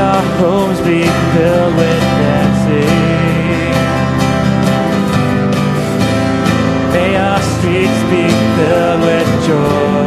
our homes be filled with dancing. May our streets be filled with joy.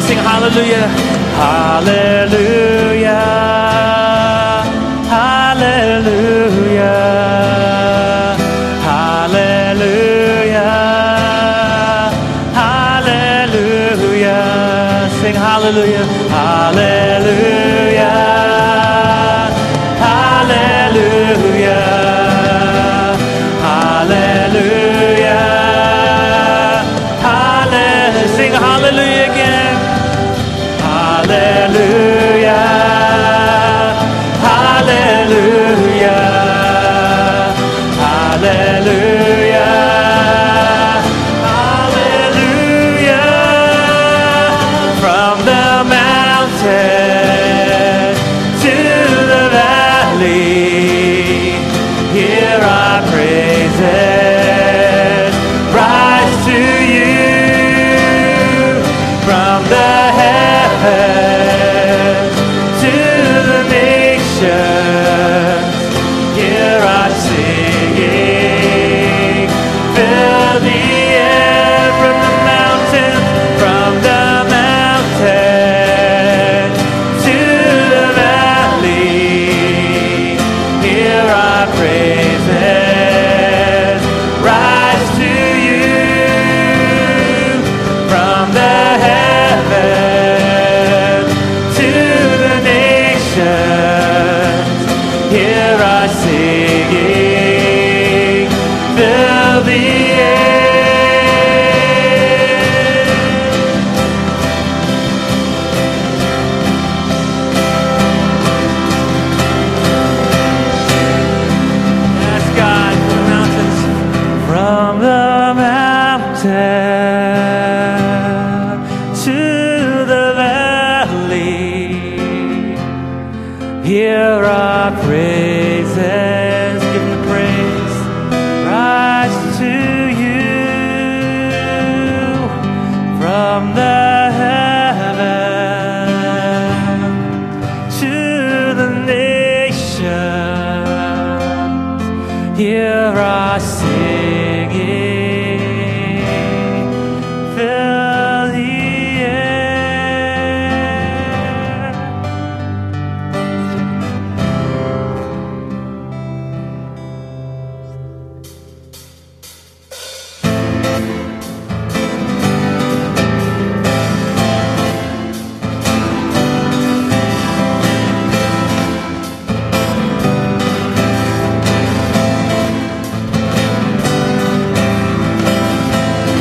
and sing hallelujah. Hallelujah. Hallelujah. Hallelujah. Hallelujah. Sing hallelujah.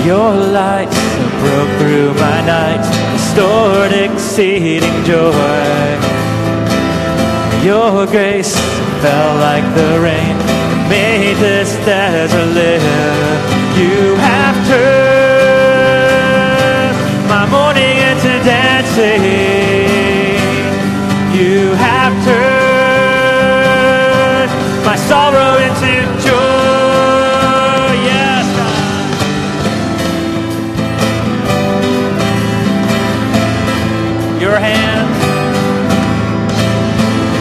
your light broke through my night, restored exceeding joy. Your grace fell like the rain, made this desert live. You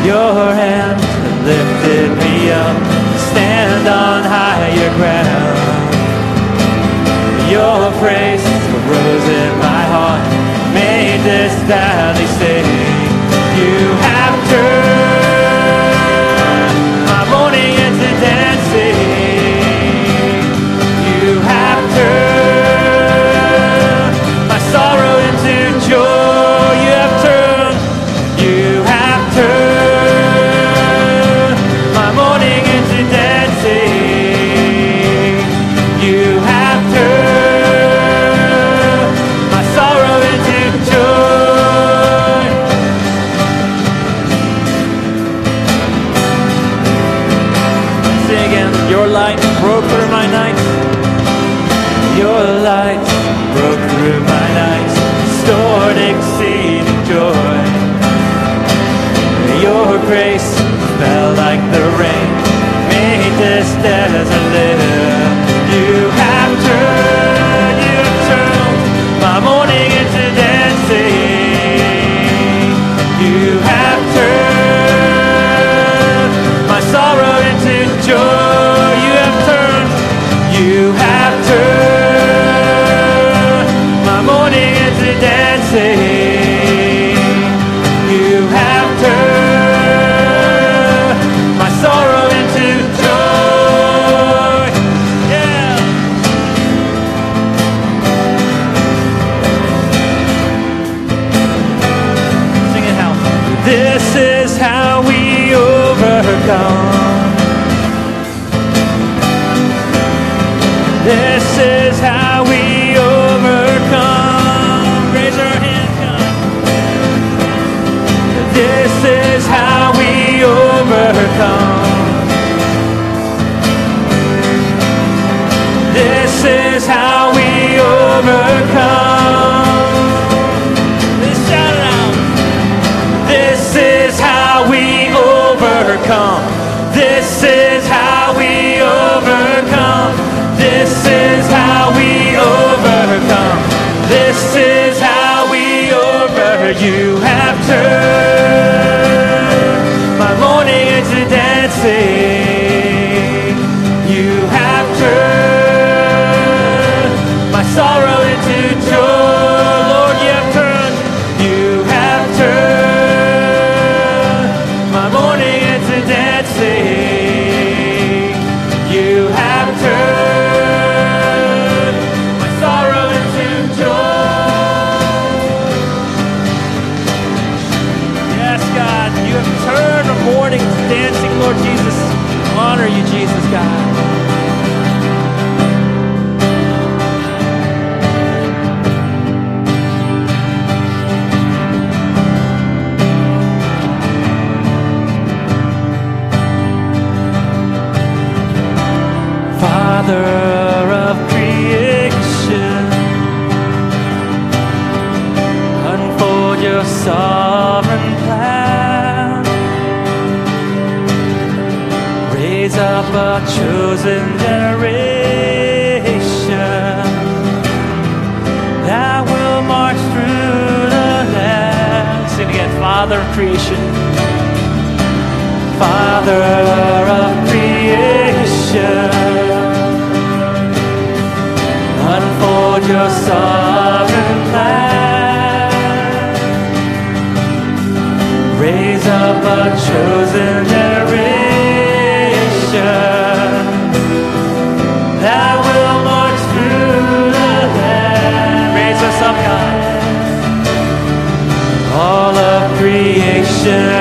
your hand lifted me up. Stand on higher ground. Your praise rose in my heart. Made this valley sing. best as a live. This is how we This is how we over you have turned. My morning into dancing. Father of creation. Father of creation. Unfold your sovereign plan. Raise up a chosen salvation.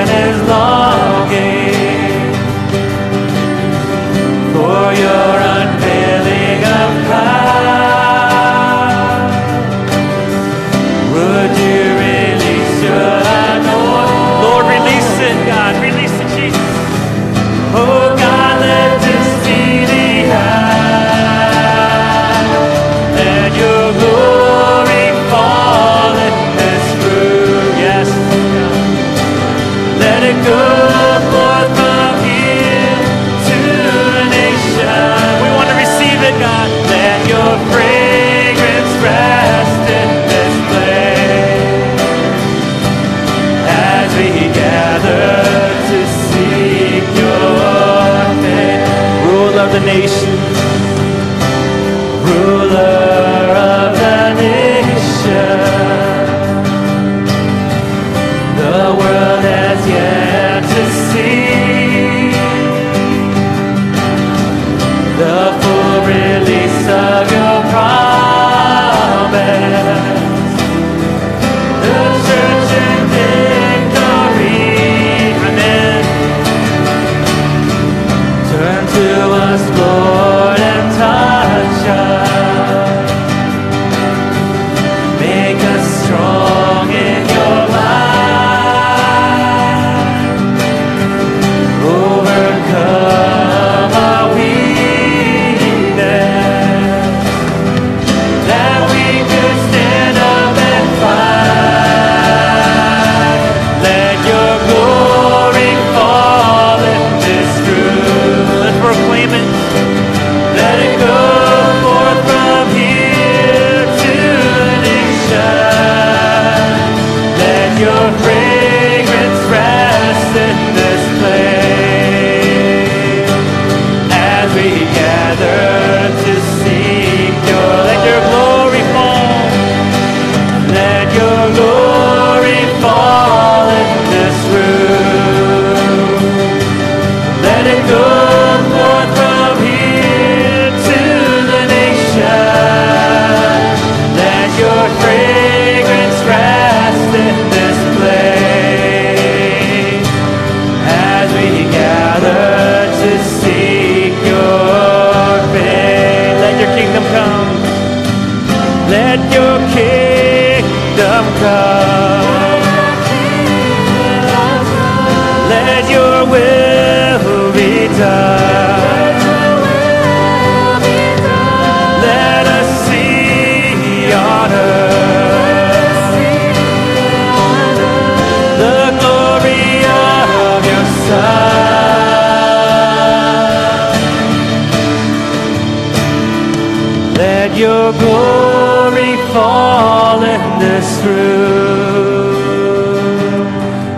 Let your glory fall in this room.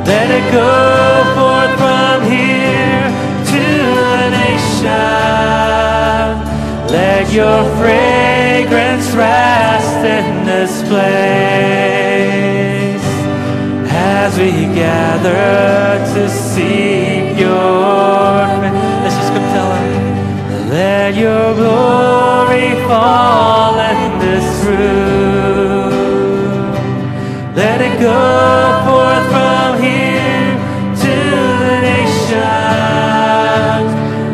Let it go forth from here to the nation. Let your fragrance rest in this place as we gather to seek your face. Let your glory fall in this room. Let it go forth from here to the nations.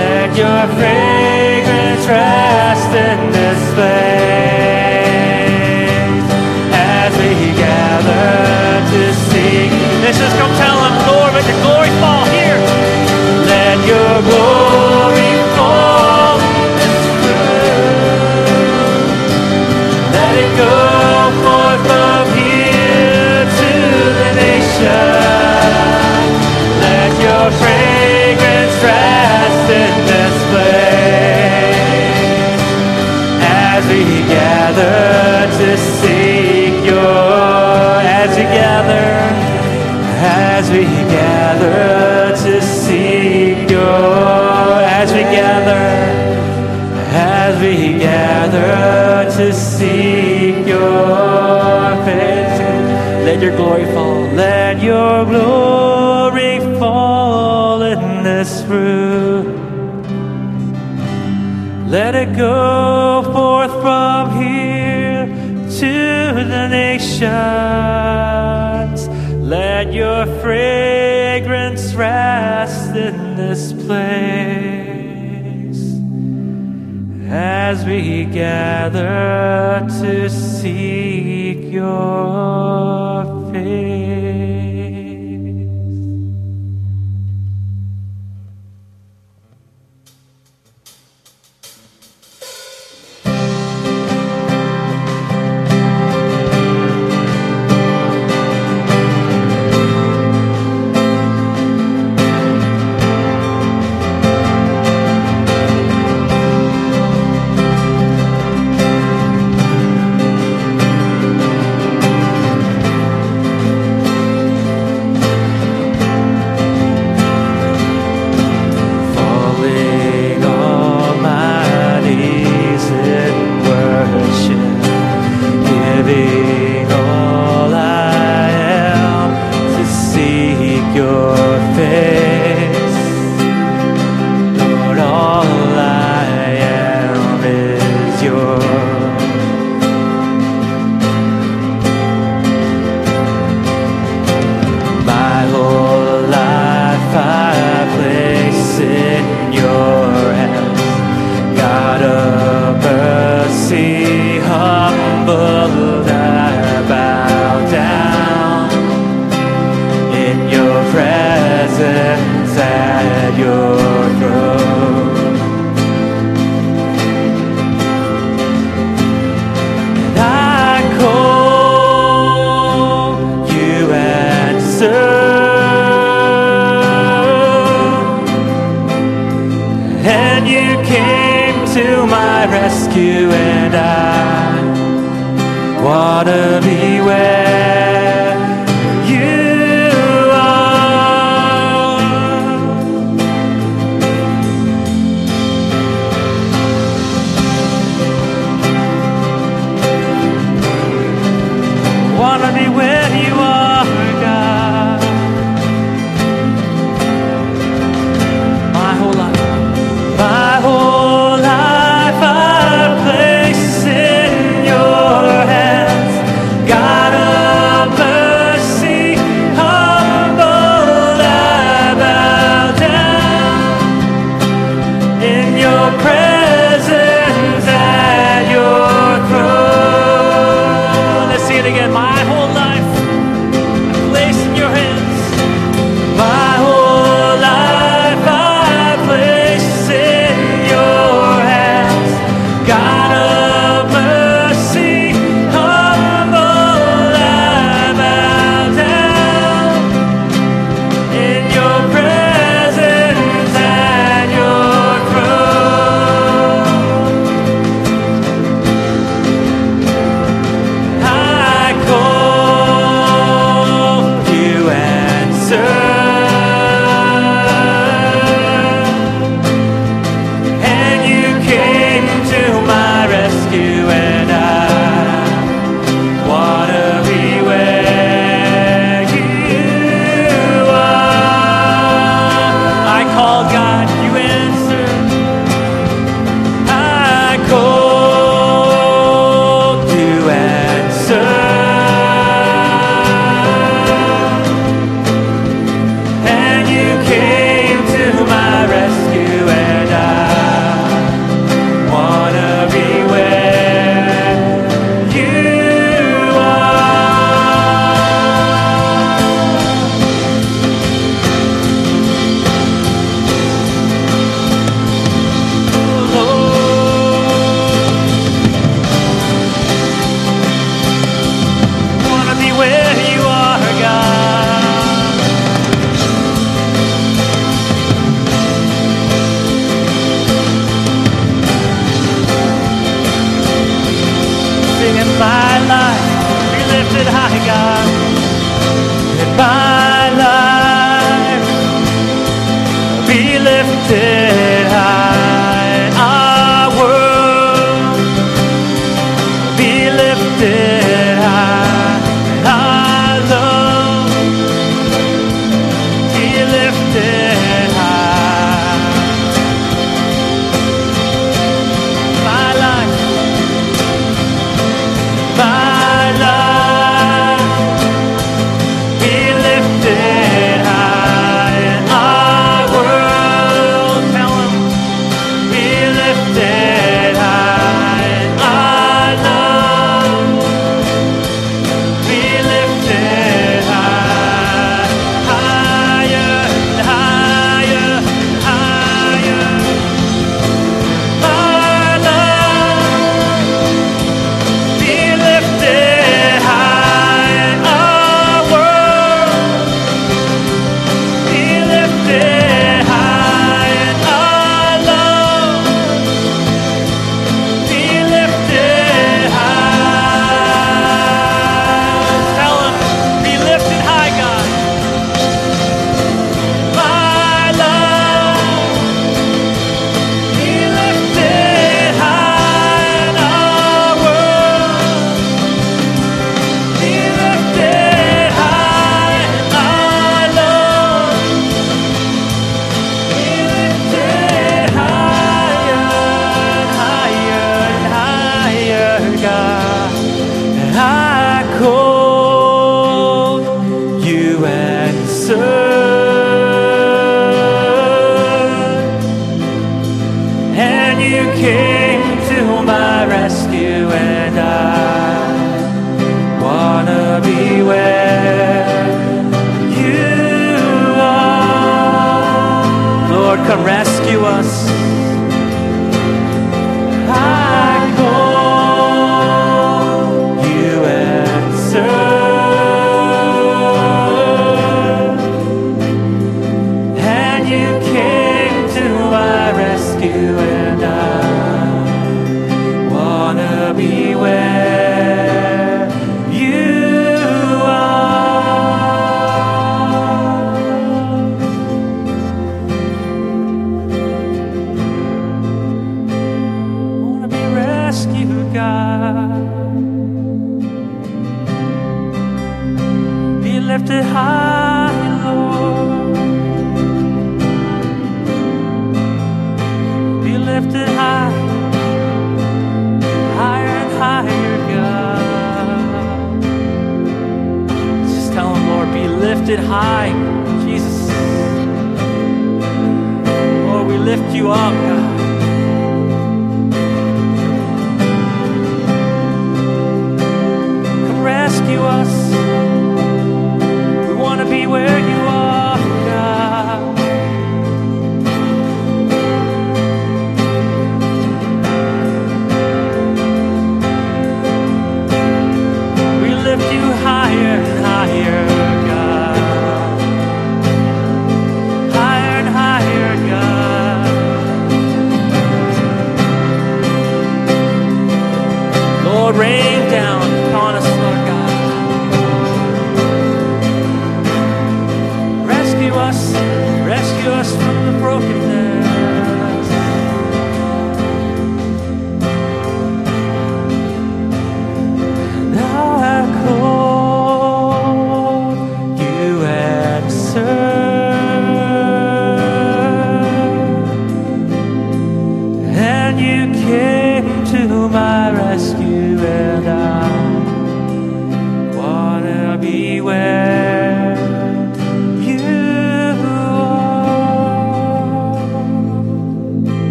Let your fragrance rest in this place. As we gather to sing, This is just go tell them, Lord, let your glory fall here. Let your glory to seek your face. Let your glory fall. Let your glory fall in this room. Let it go forth from here to the nations. Let your fragrance rest in this place as we gather to seek your you came to my rescue, and I want to be. my whole life. lifted. anywhere. High, Jesus. Lord, we lift you up, God.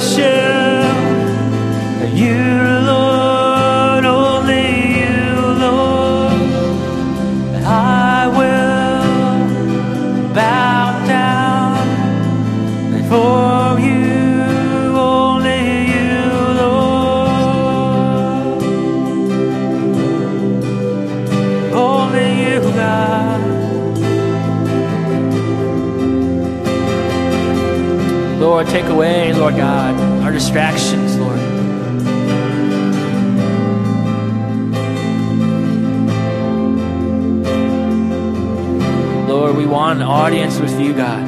worship. Lord God, our distractions, Lord. Lord, we want an audience with you, God.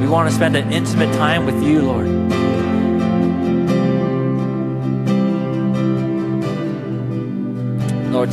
We want to spend an intimate time with you, Lord.